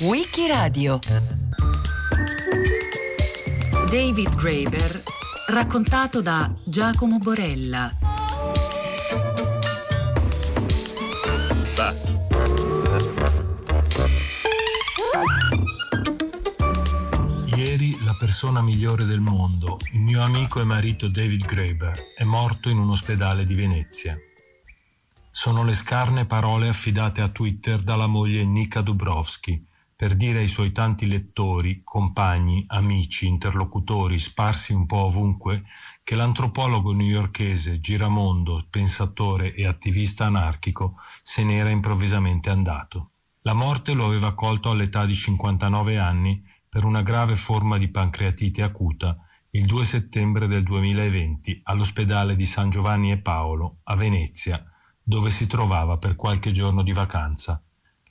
Wikiradio David Graeber raccontato da Giacomo Borella Ieri la persona migliore del mondo, il mio amico e marito David Graeber, è morto in un ospedale di Venezia. Sono le scarne parole affidate a Twitter dalla moglie Nika Dubrovsky per dire ai suoi tanti lettori, compagni, amici, interlocutori sparsi un po' ovunque che l'antropologo newyorkese, giramondo, pensatore e attivista anarchico se n'era improvvisamente andato. La morte lo aveva colto all'età di 59 anni per una grave forma di pancreatite acuta il 2 settembre del 2020 all'ospedale di San Giovanni e Paolo a Venezia, dove si trovava per qualche giorno di vacanza.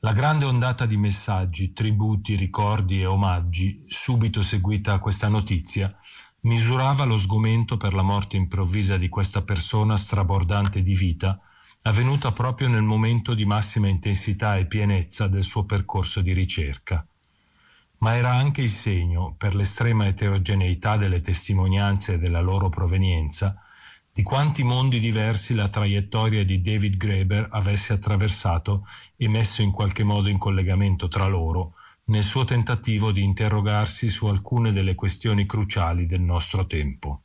La grande ondata di messaggi, tributi, ricordi e omaggi, subito seguita a questa notizia, misurava lo sgomento per la morte improvvisa di questa persona strabordante di vita, avvenuta proprio nel momento di massima intensità e pienezza del suo percorso di ricerca. Ma era anche il segno, per l'estrema eterogeneità delle testimonianze e della loro provenienza, di quanti mondi diversi la traiettoria di David Graeber avesse attraversato e messo in qualche modo in collegamento tra loro nel suo tentativo di interrogarsi su alcune delle questioni cruciali del nostro tempo.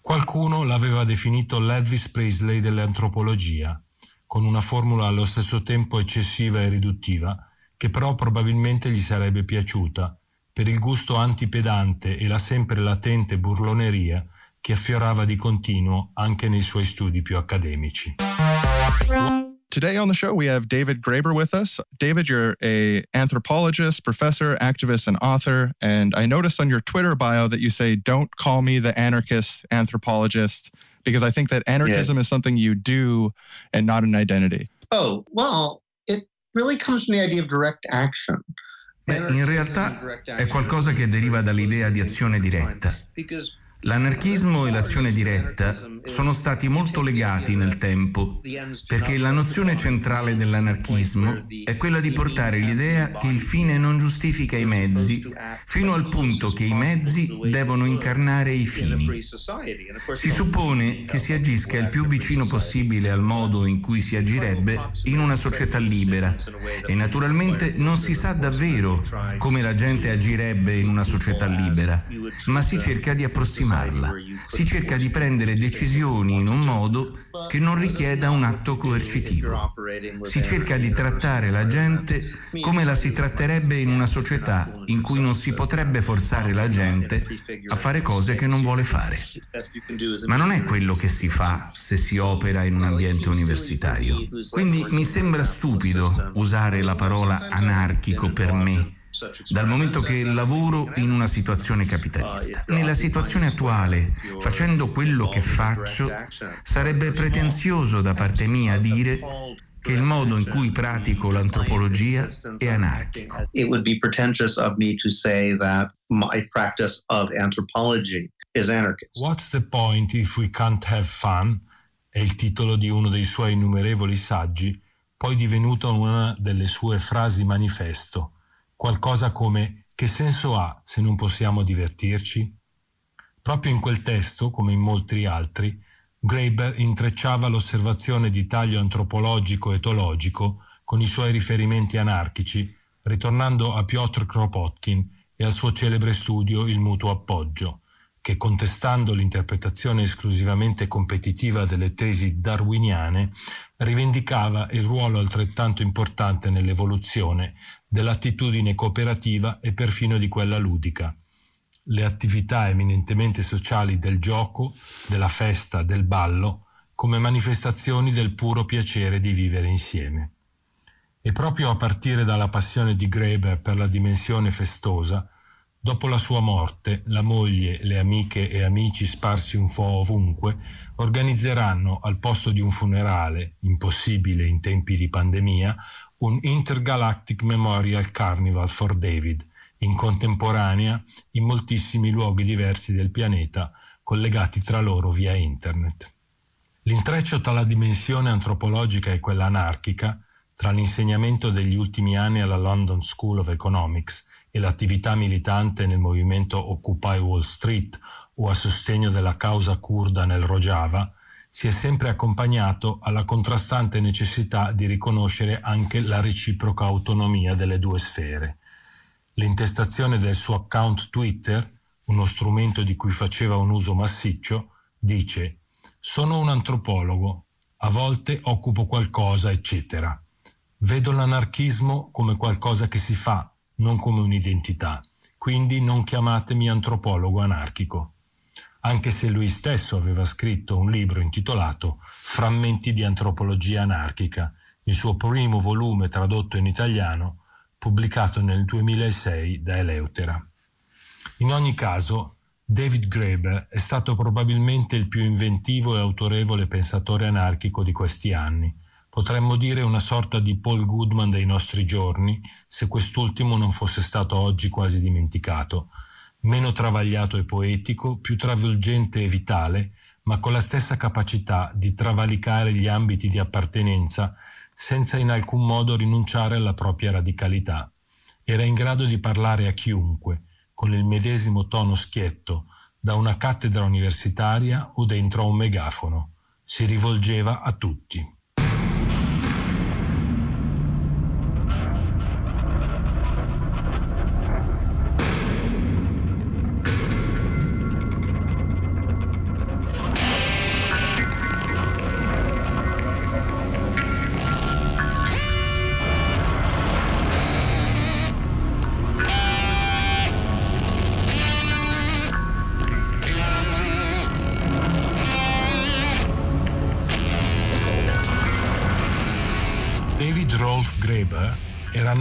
Qualcuno l'aveva definito l'Elvis Presley dell'antropologia, con una formula allo stesso tempo eccessiva e riduttiva, che però probabilmente gli sarebbe piaciuta, per il gusto antipedante e la sempre latente burloneria che affiorava di continuo anche nei suoi studi più accademici. Today on the show, we have David Graeber with us. David, you're a anthropologist, professor, activist, and author. And I noticed on your Twitter bio that you say, "Don't call me the anarchist anthropologist," because I think that anarchism yeah. is something you do and not an identity. Oh well, it really comes from the idea of direct action. Beh, in realtà è qualcosa che deriva dall'idea di azione diretta. L'anarchismo e l'azione diretta sono stati molto legati nel tempo, perché la nozione centrale dell'anarchismo è quella di portare l'idea che il fine non giustifica i mezzi, fino al punto che i mezzi devono incarnare i fini. Si suppone che si agisca il più vicino possibile al modo in cui si agirebbe in una società libera e naturalmente non si sa davvero come la gente agirebbe in una società libera, ma si cerca di approssimare approssimarla. Si cerca di prendere decisioni in un modo che non richieda un atto coercitivo. Si cerca di trattare la gente come la si tratterebbe in una società in cui non si potrebbe forzare la gente a fare cose che non vuole fare. Ma non è quello che si fa se si opera in un ambiente universitario. Quindi mi sembra stupido usare la parola anarchico per me dal momento che lavoro in una situazione capitalista. Nella situazione attuale, facendo quello che faccio, sarebbe pretenzioso da parte mia dire che il modo in cui pratico l'antropologia è anarchico. It would be pretentious of me to say that my practice of anthropology is anarchist. What's the point if we can't have fun? È il titolo di uno dei suoi innumerevoli saggi, poi divenuto una delle sue frasi manifesto qualcosa come che senso ha se non possiamo divertirci? Proprio in quel testo, come in molti altri, Graeber intrecciava l'osservazione di taglio antropologico-etologico con i suoi riferimenti anarchici, ritornando a Piotr Kropotkin e al suo celebre studio Il mutuo appoggio, che contestando l'interpretazione esclusivamente competitiva delle tesi darwiniane, rivendicava il ruolo altrettanto importante nell'evoluzione dell'attitudine cooperativa e perfino di quella ludica. Le attività eminentemente sociali del gioco, della festa, del ballo, come manifestazioni del puro piacere di vivere insieme. E proprio a partire dalla passione di Greber per la dimensione festosa, Dopo la sua morte, la moglie, le amiche e amici sparsi un po' ovunque organizzeranno al posto di un funerale, impossibile in tempi di pandemia, un Intergalactic Memorial Carnival for David, in contemporanea in moltissimi luoghi diversi del pianeta, collegati tra loro via Internet. L'intreccio tra la dimensione antropologica e quella anarchica tra l'insegnamento degli ultimi anni alla London School of Economics e l'attività militante nel movimento Occupy Wall Street o a sostegno della causa kurda nel Rojava, si è sempre accompagnato alla contrastante necessità di riconoscere anche la reciproca autonomia delle due sfere. L'intestazione del suo account Twitter, uno strumento di cui faceva un uso massiccio, dice Sono un antropologo, a volte occupo qualcosa, eccetera. Vedo l'anarchismo come qualcosa che si fa, non come un'identità, quindi non chiamatemi antropologo anarchico anche se lui stesso aveva scritto un libro intitolato Frammenti di antropologia anarchica, il suo primo volume tradotto in italiano, pubblicato nel 2006 da Eleutera. In ogni caso, David Graeber è stato probabilmente il più inventivo e autorevole pensatore anarchico di questi anni. Potremmo dire una sorta di Paul Goodman dei nostri giorni, se quest'ultimo non fosse stato oggi quasi dimenticato, meno travagliato e poetico, più travolgente e vitale, ma con la stessa capacità di travalicare gli ambiti di appartenenza senza in alcun modo rinunciare alla propria radicalità. Era in grado di parlare a chiunque, con il medesimo tono schietto, da una cattedra universitaria o dentro a un megafono. Si rivolgeva a tutti.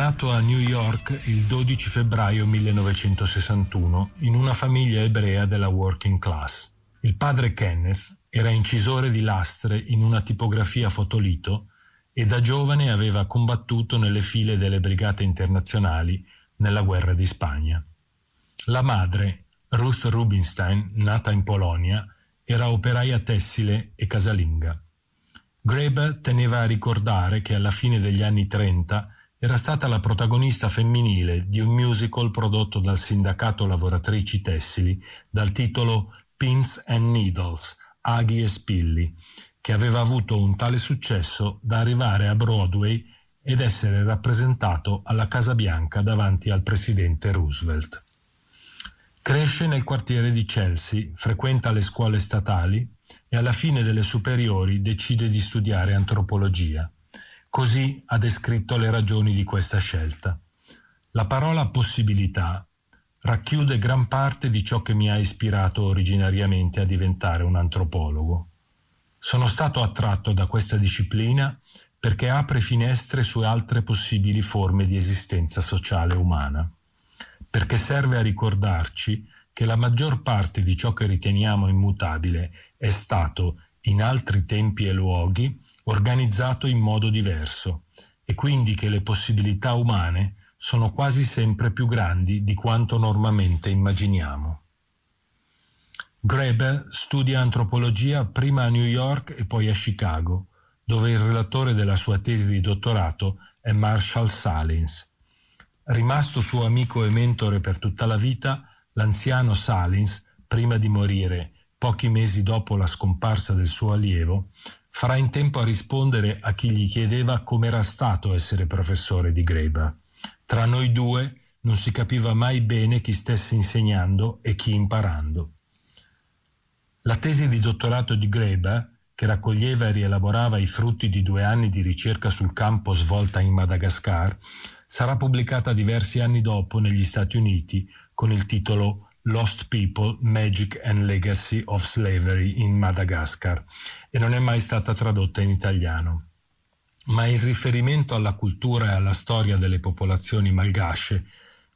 Nato a New York il 12 febbraio 1961 in una famiglia ebrea della working class. Il padre Kenneth era incisore di lastre in una tipografia fotolito e da giovane aveva combattuto nelle file delle brigate internazionali nella guerra di Spagna. La madre, Ruth Rubinstein, nata in Polonia, era operaia tessile e casalinga. Graeber teneva a ricordare che alla fine degli anni 30 era stata la protagonista femminile di un musical prodotto dal sindacato lavoratrici tessili dal titolo Pins and Needles, Aghi e Spilli, che aveva avuto un tale successo da arrivare a Broadway ed essere rappresentato alla Casa Bianca davanti al presidente Roosevelt. Cresce nel quartiere di Chelsea, frequenta le scuole statali e alla fine delle superiori decide di studiare antropologia. Così ha descritto le ragioni di questa scelta. La parola possibilità racchiude gran parte di ciò che mi ha ispirato originariamente a diventare un antropologo. Sono stato attratto da questa disciplina perché apre finestre su altre possibili forme di esistenza sociale umana, perché serve a ricordarci che la maggior parte di ciò che riteniamo immutabile è stato, in altri tempi e luoghi, organizzato in modo diverso e quindi che le possibilità umane sono quasi sempre più grandi di quanto normalmente immaginiamo. Graeber studia antropologia prima a New York e poi a Chicago, dove il relatore della sua tesi di dottorato è Marshall Salins. Rimasto suo amico e mentore per tutta la vita, l'anziano Salins, prima di morire, pochi mesi dopo la scomparsa del suo allievo, farà in tempo a rispondere a chi gli chiedeva com'era stato essere professore di Greba. Tra noi due non si capiva mai bene chi stesse insegnando e chi imparando. La tesi di dottorato di Greba, che raccoglieva e rielaborava i frutti di due anni di ricerca sul campo svolta in Madagascar, sarà pubblicata diversi anni dopo negli Stati Uniti con il titolo Lost People, Magic and Legacy of Slavery in Madagascar e non è mai stata tradotta in italiano. Ma il riferimento alla cultura e alla storia delle popolazioni malgasce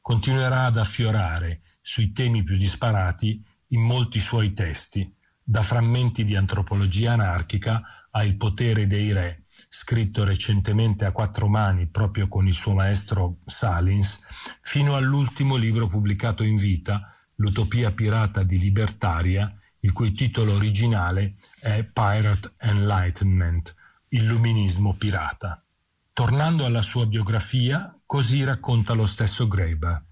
continuerà ad affiorare sui temi più disparati in molti suoi testi, da frammenti di antropologia anarchica a Il potere dei re, scritto recentemente a quattro mani proprio con il suo maestro Salins, fino all'ultimo libro pubblicato in vita, l'utopia pirata di Libertaria, il cui titolo originale è Pirate Enlightenment, Illuminismo pirata. Tornando alla sua biografia, così racconta lo stesso Graeber.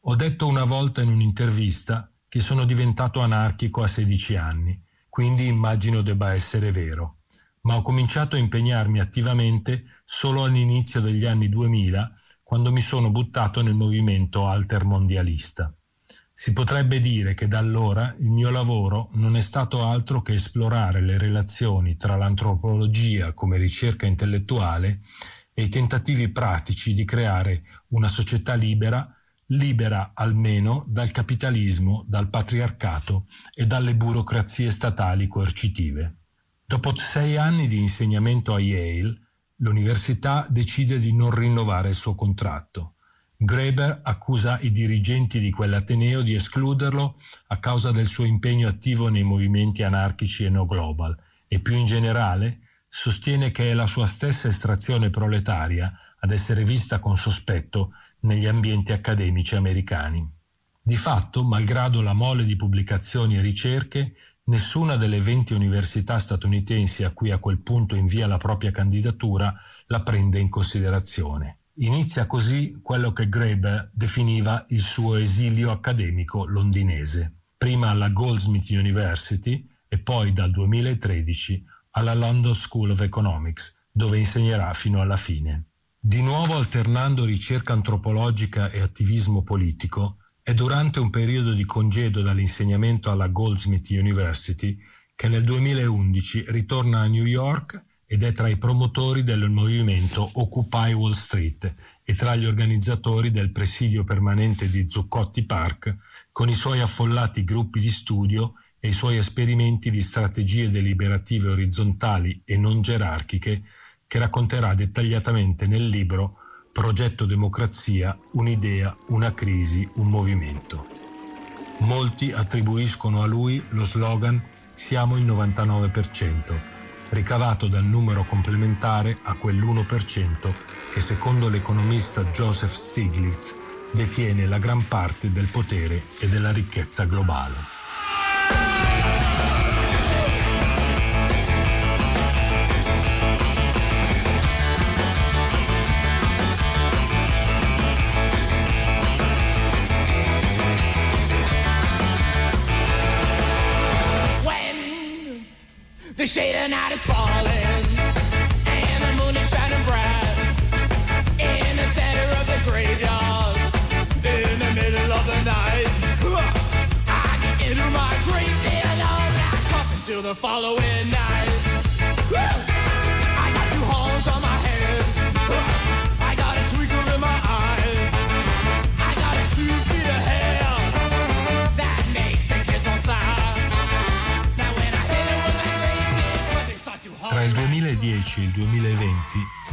Ho detto una volta in un'intervista che sono diventato anarchico a 16 anni, quindi immagino debba essere vero, ma ho cominciato a impegnarmi attivamente solo all'inizio degli anni 2000, quando mi sono buttato nel movimento altermondialista. Si potrebbe dire che da allora il mio lavoro non è stato altro che esplorare le relazioni tra l'antropologia come ricerca intellettuale e i tentativi pratici di creare una società libera, libera almeno dal capitalismo, dal patriarcato e dalle burocrazie statali coercitive. Dopo sei anni di insegnamento a Yale, l'università decide di non rinnovare il suo contratto Graeber accusa i dirigenti di quell'Ateneo di escluderlo a causa del suo impegno attivo nei movimenti anarchici e no global e più in generale sostiene che è la sua stessa estrazione proletaria ad essere vista con sospetto negli ambienti accademici americani. Di fatto, malgrado la mole di pubblicazioni e ricerche, nessuna delle 20 università statunitensi a cui a quel punto invia la propria candidatura la prende in considerazione. Inizia così quello che Graeber definiva il suo esilio accademico londinese, prima alla Goldsmith University e poi dal 2013 alla London School of Economics, dove insegnerà fino alla fine. Di nuovo alternando ricerca antropologica e attivismo politico, è durante un periodo di congedo dall'insegnamento alla Goldsmith University che nel 2011 ritorna a New York ed è tra i promotori del movimento Occupy Wall Street e tra gli organizzatori del presidio permanente di Zuccotti Park con i suoi affollati gruppi di studio e i suoi esperimenti di strategie deliberative orizzontali e non gerarchiche che racconterà dettagliatamente nel libro Progetto Democrazia, un'idea, una crisi, un movimento. Molti attribuiscono a lui lo slogan Siamo il 99% ricavato dal numero complementare a quell'1% che secondo l'economista Joseph Stiglitz detiene la gran parte del potere e della ricchezza globale. The shade of night is falling, and the moon is shining bright in the center of the graveyard, in the middle of the night. I get into my grave and all that coffin till the following night. 2010 e il 2020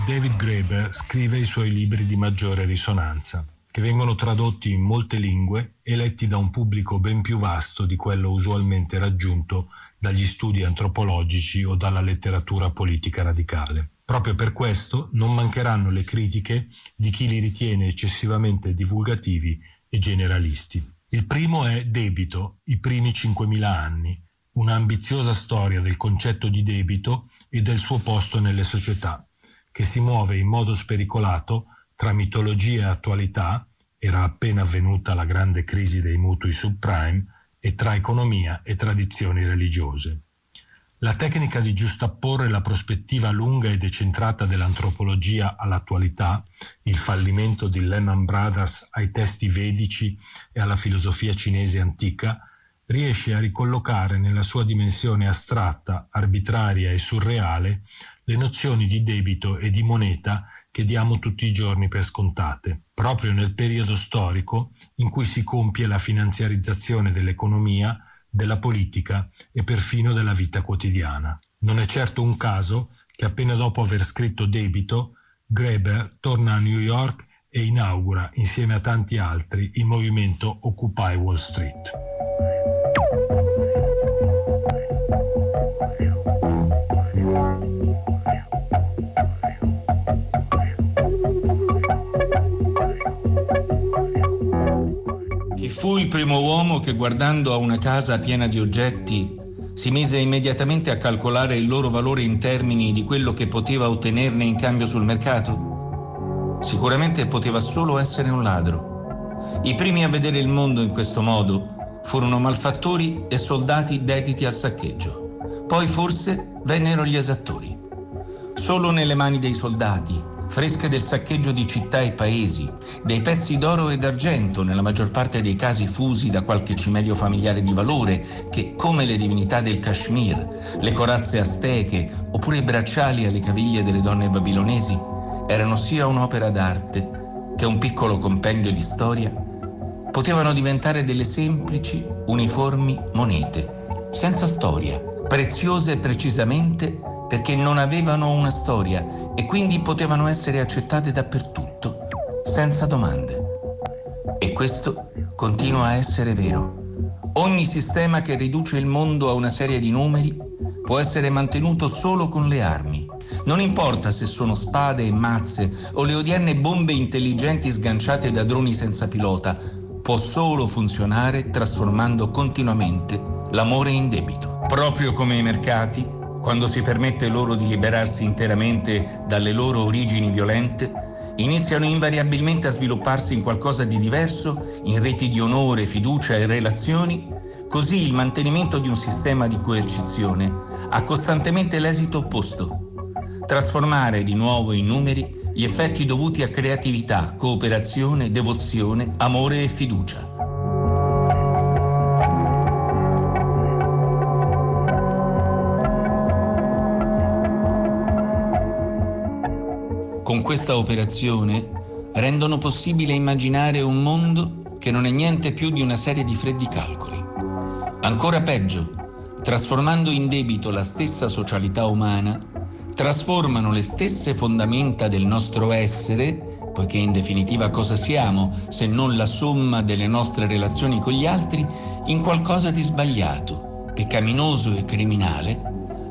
David Graeber scrive i suoi libri di maggiore risonanza, che vengono tradotti in molte lingue e letti da un pubblico ben più vasto di quello usualmente raggiunto dagli studi antropologici o dalla letteratura politica radicale. Proprio per questo non mancheranno le critiche di chi li ritiene eccessivamente divulgativi e generalisti. Il primo è Debito, i primi 5.000 anni, una ambiziosa storia del concetto di debito e del suo posto nelle società, che si muove in modo spericolato tra mitologia e attualità, era appena avvenuta la grande crisi dei mutui subprime, e tra economia e tradizioni religiose. La tecnica di giustapporre la prospettiva lunga e decentrata dell'antropologia all'attualità, il fallimento di Lehman Brothers ai testi vedici e alla filosofia cinese antica, riesce a ricollocare nella sua dimensione astratta, arbitraria e surreale le nozioni di debito e di moneta che diamo tutti i giorni per scontate, proprio nel periodo storico in cui si compie la finanziarizzazione dell'economia, della politica e perfino della vita quotidiana. Non è certo un caso che appena dopo aver scritto Debito, Greber torna a New York e inaugura, insieme a tanti altri, il movimento Occupy Wall Street. Fu il primo uomo che guardando a una casa piena di oggetti Si mise immediatamente a calcolare il loro valore in termini di quello che poteva ottenerne in cambio sul mercato? Sicuramente poteva solo essere un ladro. I primi a vedere il mondo in questo modo furono malfattori e soldati dediti al saccheggio. Poi forse vennero gli esattori. Solo nelle mani dei soldati, fresche del saccheggio di città e paesi, dei pezzi d'oro e d'argento, nella maggior parte dei casi fusi da qualche cimelio familiare di valore, che, come le divinità del Kashmir, le corazze asteche oppure i bracciali alle caviglie delle donne babilonesi, erano sia un'opera d'arte che un piccolo compendio di storia, potevano diventare delle semplici, uniformi monete, senza storia, preziose precisamente perché non avevano una storia e quindi potevano essere accettate dappertutto, senza domande. E questo continua a essere vero. Ogni sistema che riduce il mondo a una serie di numeri può essere mantenuto solo con le armi. Non importa se sono spade e mazze o le odierne bombe intelligenti sganciate da droni senza pilota, può solo funzionare trasformando continuamente l'amore in debito. Proprio come i mercati, quando si permette loro di liberarsi interamente dalle loro origini violente, iniziano invariabilmente a svilupparsi in qualcosa di diverso, in reti di onore, fiducia e relazioni, così il mantenimento di un sistema di coercizione ha costantemente l'esito opposto, trasformare di nuovo in numeri gli effetti dovuti a creatività, cooperazione, devozione, amore e fiducia. Questa operazione rendono possibile immaginare un mondo che non è niente più di una serie di freddi calcoli. Ancora peggio, trasformando in debito la stessa socialità umana, trasformano le stesse fondamenta del nostro essere, poiché in definitiva cosa siamo se non la somma delle nostre relazioni con gli altri, in qualcosa di sbagliato, peccaminoso e criminale,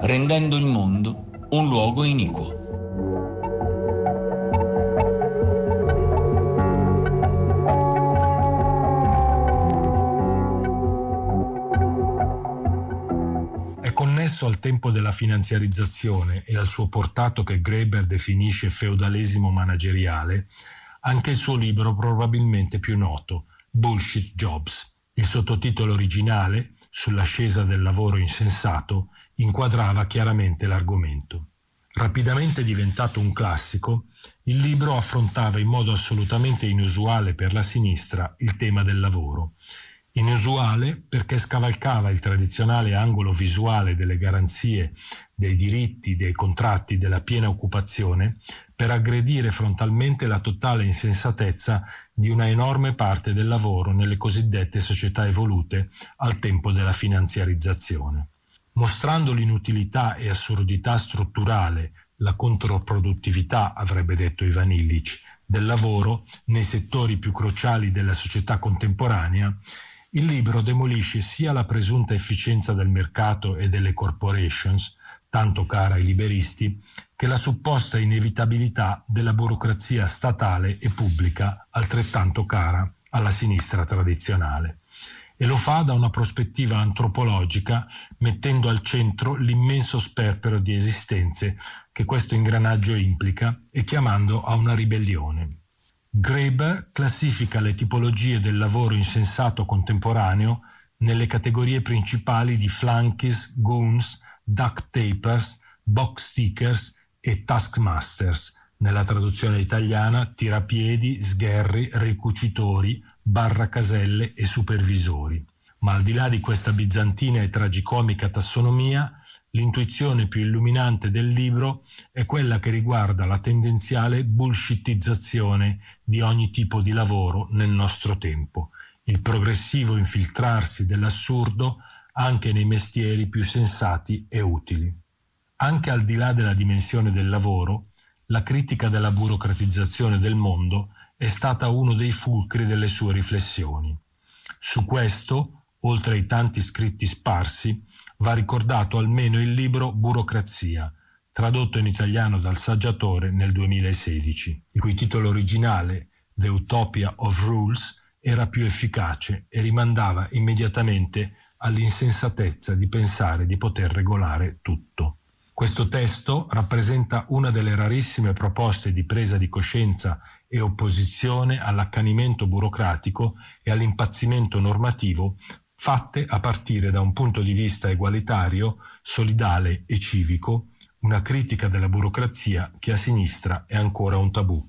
rendendo il mondo un luogo iniquo. Connesso al tempo della finanziarizzazione e al suo portato che Graeber definisce feudalesimo manageriale, anche il suo libro probabilmente più noto, Bullshit Jobs. Il sottotitolo originale, Sull'ascesa del lavoro insensato, inquadrava chiaramente l'argomento. Rapidamente diventato un classico, il libro affrontava in modo assolutamente inusuale per la sinistra il tema del lavoro Inusuale perché scavalcava il tradizionale angolo visuale delle garanzie, dei diritti, dei contratti, della piena occupazione, per aggredire frontalmente la totale insensatezza di una enorme parte del lavoro nelle cosiddette società evolute al tempo della finanziarizzazione. Mostrando l'inutilità e assurdità strutturale, la controproduttività, avrebbe detto Ivan Illich, del lavoro nei settori più cruciali della società contemporanea, il libro demolisce sia la presunta efficienza del mercato e delle corporations, tanto cara ai liberisti, che la supposta inevitabilità della burocrazia statale e pubblica, altrettanto cara alla sinistra tradizionale. E lo fa da una prospettiva antropologica, mettendo al centro l'immenso sperpero di esistenze che questo ingranaggio implica e chiamando a una ribellione. Graeber classifica le tipologie del lavoro insensato contemporaneo nelle categorie principali di flunkies, goons, duct tapers, box stickers e taskmasters, nella traduzione italiana tirapiedi, sgherri, ricucitori, barracaselle e supervisori. Ma al di là di questa bizantina e tragicomica tassonomia, L'intuizione più illuminante del libro è quella che riguarda la tendenziale bullshittizzazione di ogni tipo di lavoro nel nostro tempo, il progressivo infiltrarsi dell'assurdo anche nei mestieri più sensati e utili. Anche al di là della dimensione del lavoro, la critica della burocratizzazione del mondo è stata uno dei fulcri delle sue riflessioni. Su questo, oltre ai tanti scritti sparsi, va ricordato almeno il libro Burocrazia, tradotto in italiano dal saggiatore nel 2016, il cui titolo originale, The Utopia of Rules, era più efficace e rimandava immediatamente all'insensatezza di pensare di poter regolare tutto. Questo testo rappresenta una delle rarissime proposte di presa di coscienza e opposizione all'accanimento burocratico e all'impazzimento normativo fatte a partire da un punto di vista egualitario, solidale e civico, una critica della burocrazia che a sinistra è ancora un tabù.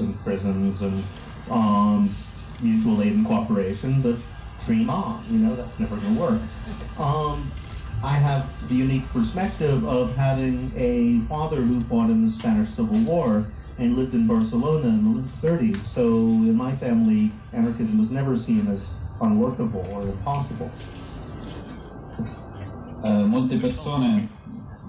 And prisons and um, mutual aid and cooperation, but dream on. You know, that's never going to work. Um, I have the unique perspective of having a father who fought in the Spanish Civil War and lived in Barcelona in the late 30s. So in my family, anarchism was never seen as unworkable or impossible. Uh, molte persone,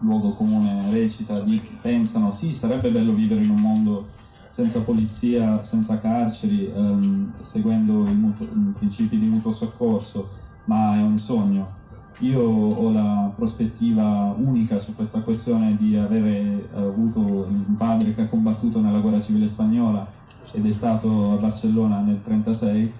luogo comune recita, di, pensano sì, sarebbe bello vivere in un mondo senza polizia, senza carceri, ehm, seguendo i, mutuo, i principi di mutuo soccorso, ma è un sogno. Io ho la prospettiva unica su questa questione di avere avuto un padre che ha combattuto nella guerra civile spagnola ed è stato a Barcellona nel 1936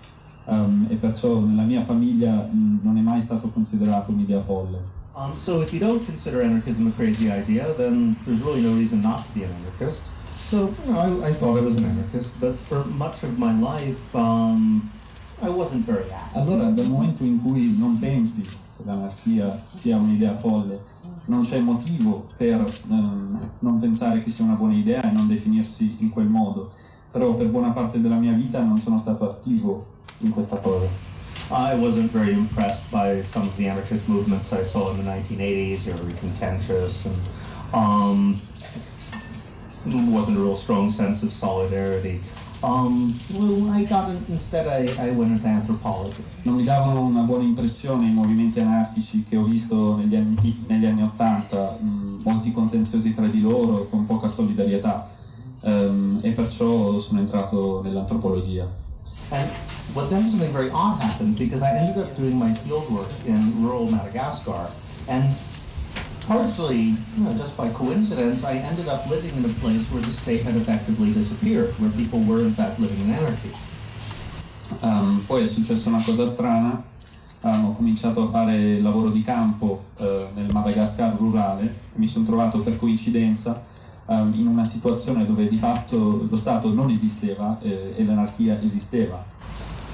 um, e perciò nella mia famiglia mh, non è mai stato considerato un'idea folle. Um, so if you don't consider anarchism a crazy idea, then there's really no reason not to be an anarchist. So you know, I, I, thought I was an anarchist, but for much of my life, um, I wasn't very active. Allora, dal momento in cui non pensi che l'anarchia sia un'idea folle, non c'è motivo per um, non pensare che sia una buona idea e non definirsi in quel modo. Però per buona parte della mia vita non sono stato attivo in questa cosa. I wasn't very impressed by some of the anarchist movements I saw in the 1980s. They were contentious and um, wasn't a real strong sense of solidarity. Um, well, I got instead I, I went into anthropology. Non mi davano una buona impressione i movimenti anarchici che ho visto negli anni, negli anni 80, mh, molti contenziosi tra di loro con poca solidarietà um, e perciò sono entrato nell'antropologia. And but then something very odd happened because I ended up doing my fieldwork in rural Madagascar and partially, you know, just by coincidence, I ended up living in a place where the state had effectively disappeared, where people were in fact living in anarchy. Um, poi è successa una cosa strana, um, ho cominciato a fare lavoro di campo uh, nel Madagascar rurale, mi sono trovato per coincidenza um, in una situazione dove di fatto lo Stato non esisteva eh, e l'anarchia esisteva.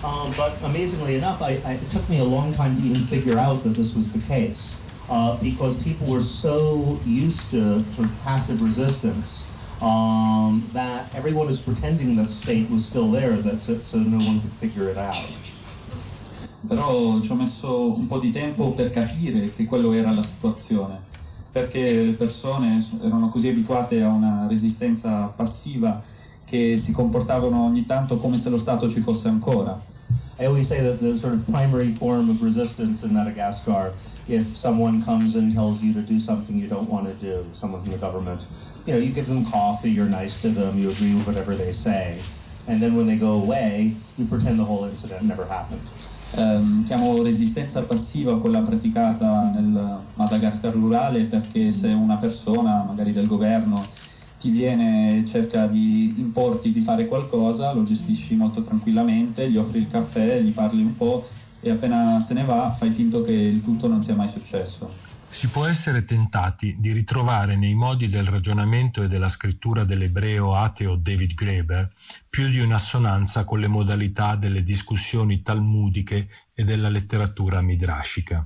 Um, but amazingly enough, I, I, it took me a long time to even figure out that this was the case. uh, because people were so used to of passive resistance um, that everyone was pretending that state was still there, that so, so no one could figure it out. Però ci ho messo un po' di tempo per capire che quello era la situazione, perché le persone erano così abituate a una resistenza passiva che si comportavano ogni tanto come se lo Stato ci fosse ancora. I always say that the sort of primary form of resistance in Madagascar if someone comes and tells you to do something you don't want to do, someone from the government, you know, you give them coffee, you're nice to them, you agree with whatever they say, and then when they go away, you pretend the whole incident never happened. Um, chiamo resistenza passiva quella praticata nel Madagascar rurale perché se una persona, magari del governo, ti viene cerca di importi di fare qualcosa, lo gestisci molto tranquillamente, gli offri il caffè, gli parli un po' e appena se ne va fai finto che il tutto non sia mai successo. Si può essere tentati di ritrovare nei modi del ragionamento e della scrittura dell'ebreo ateo David Graeber più di un'assonanza con le modalità delle discussioni talmudiche e della letteratura midrashica.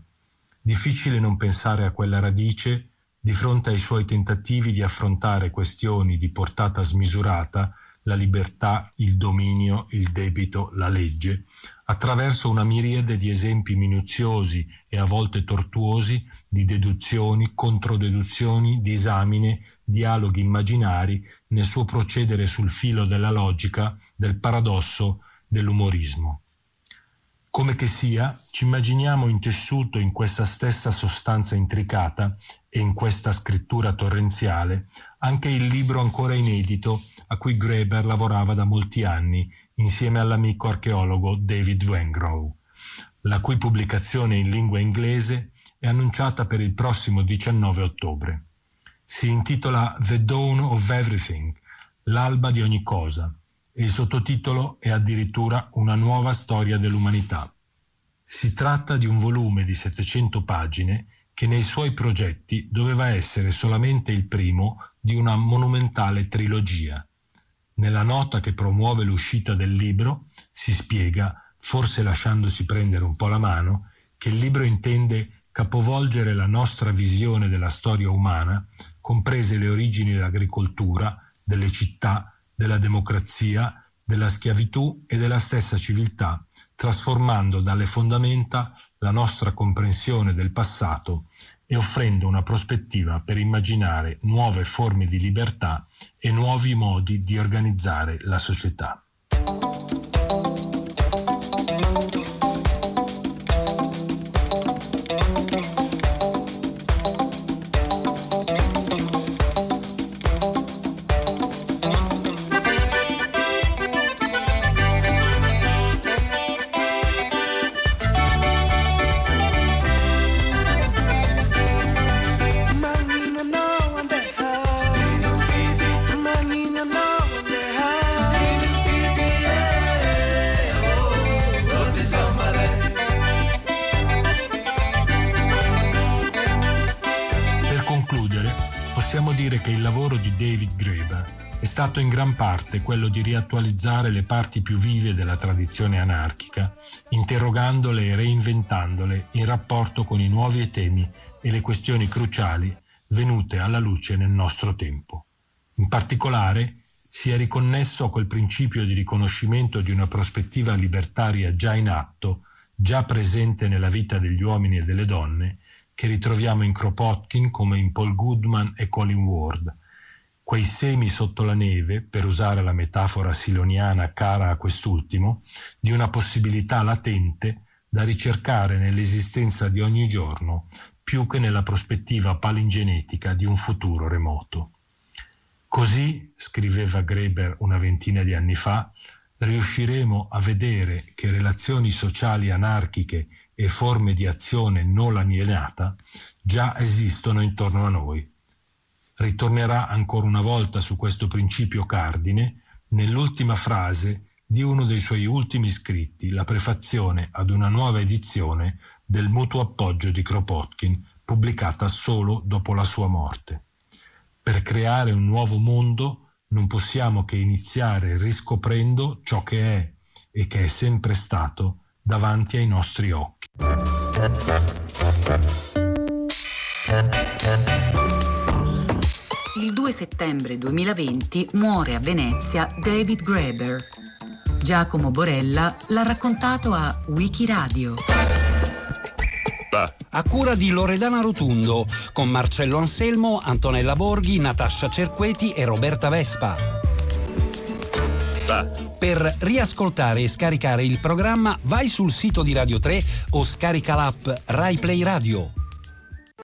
Difficile non pensare a quella radice di fronte ai suoi tentativi di affrontare questioni di portata smisurata la libertà, il dominio, il debito, la legge, attraverso una miriade di esempi minuziosi e a volte tortuosi di deduzioni, controdeduzioni, disamine, dialoghi immaginari nel suo procedere sul filo della logica, del paradosso, dell'umorismo. Come che sia, ci immaginiamo intessuto in questa stessa sostanza intricata e in questa scrittura torrenziale anche il libro ancora inedito a cui Graeber lavorava da molti anni insieme all'amico archeologo David Wengrow, la cui pubblicazione in lingua inglese è annunciata per il prossimo 19 ottobre. Si intitola The Dawn of Everything, l'alba di ogni cosa, e il sottotitolo è addirittura Una nuova storia dell'umanità. Si tratta di un volume di 700 pagine che nei suoi progetti doveva essere solamente il primo di una monumentale trilogia. Nella nota che promuove l'uscita del libro si spiega, forse lasciandosi prendere un po' la mano, che il libro intende capovolgere la nostra visione della storia umana, comprese le origini dell'agricoltura, delle città, della democrazia, della schiavitù e della stessa civiltà, trasformando dalle fondamenta la nostra comprensione del passato e offrendo una prospettiva per immaginare nuove forme di libertà e nuovi modi di organizzare la società. Stato in gran parte quello di riattualizzare le parti più vive della tradizione anarchica, interrogandole e reinventandole in rapporto con i nuovi temi e le questioni cruciali venute alla luce nel nostro tempo. In particolare si è riconnesso a quel principio di riconoscimento di una prospettiva libertaria già in atto, già presente nella vita degli uomini e delle donne, che ritroviamo in Kropotkin come in Paul Goodman e Colin Ward, quei semi sotto la neve, per usare la metafora siloniana cara a quest'ultimo, di una possibilità latente da ricercare nell'esistenza di ogni giorno più che nella prospettiva palingenetica di un futuro remoto. Così, scriveva Greber una ventina di anni fa, riusciremo a vedere che relazioni sociali anarchiche e forme di azione non alienata già esistono intorno a noi ritornerà ancora una volta su questo principio cardine nell'ultima frase di uno dei suoi ultimi scritti, la prefazione ad una nuova edizione del mutuo appoggio di Kropotkin, pubblicata solo dopo la sua morte. Per creare un nuovo mondo non possiamo che iniziare riscoprendo ciò che è e che è sempre stato davanti ai nostri occhi. Il 2 settembre 2020 muore a Venezia David Graeber. Giacomo Borella l'ha raccontato a Wikiradio. A cura di Loredana Rotundo, con Marcello Anselmo, Antonella Borghi, Natascia Cerqueti e Roberta Vespa. Per riascoltare e scaricare il programma vai sul sito di Radio 3 o scarica l'app RaiPlay Radio.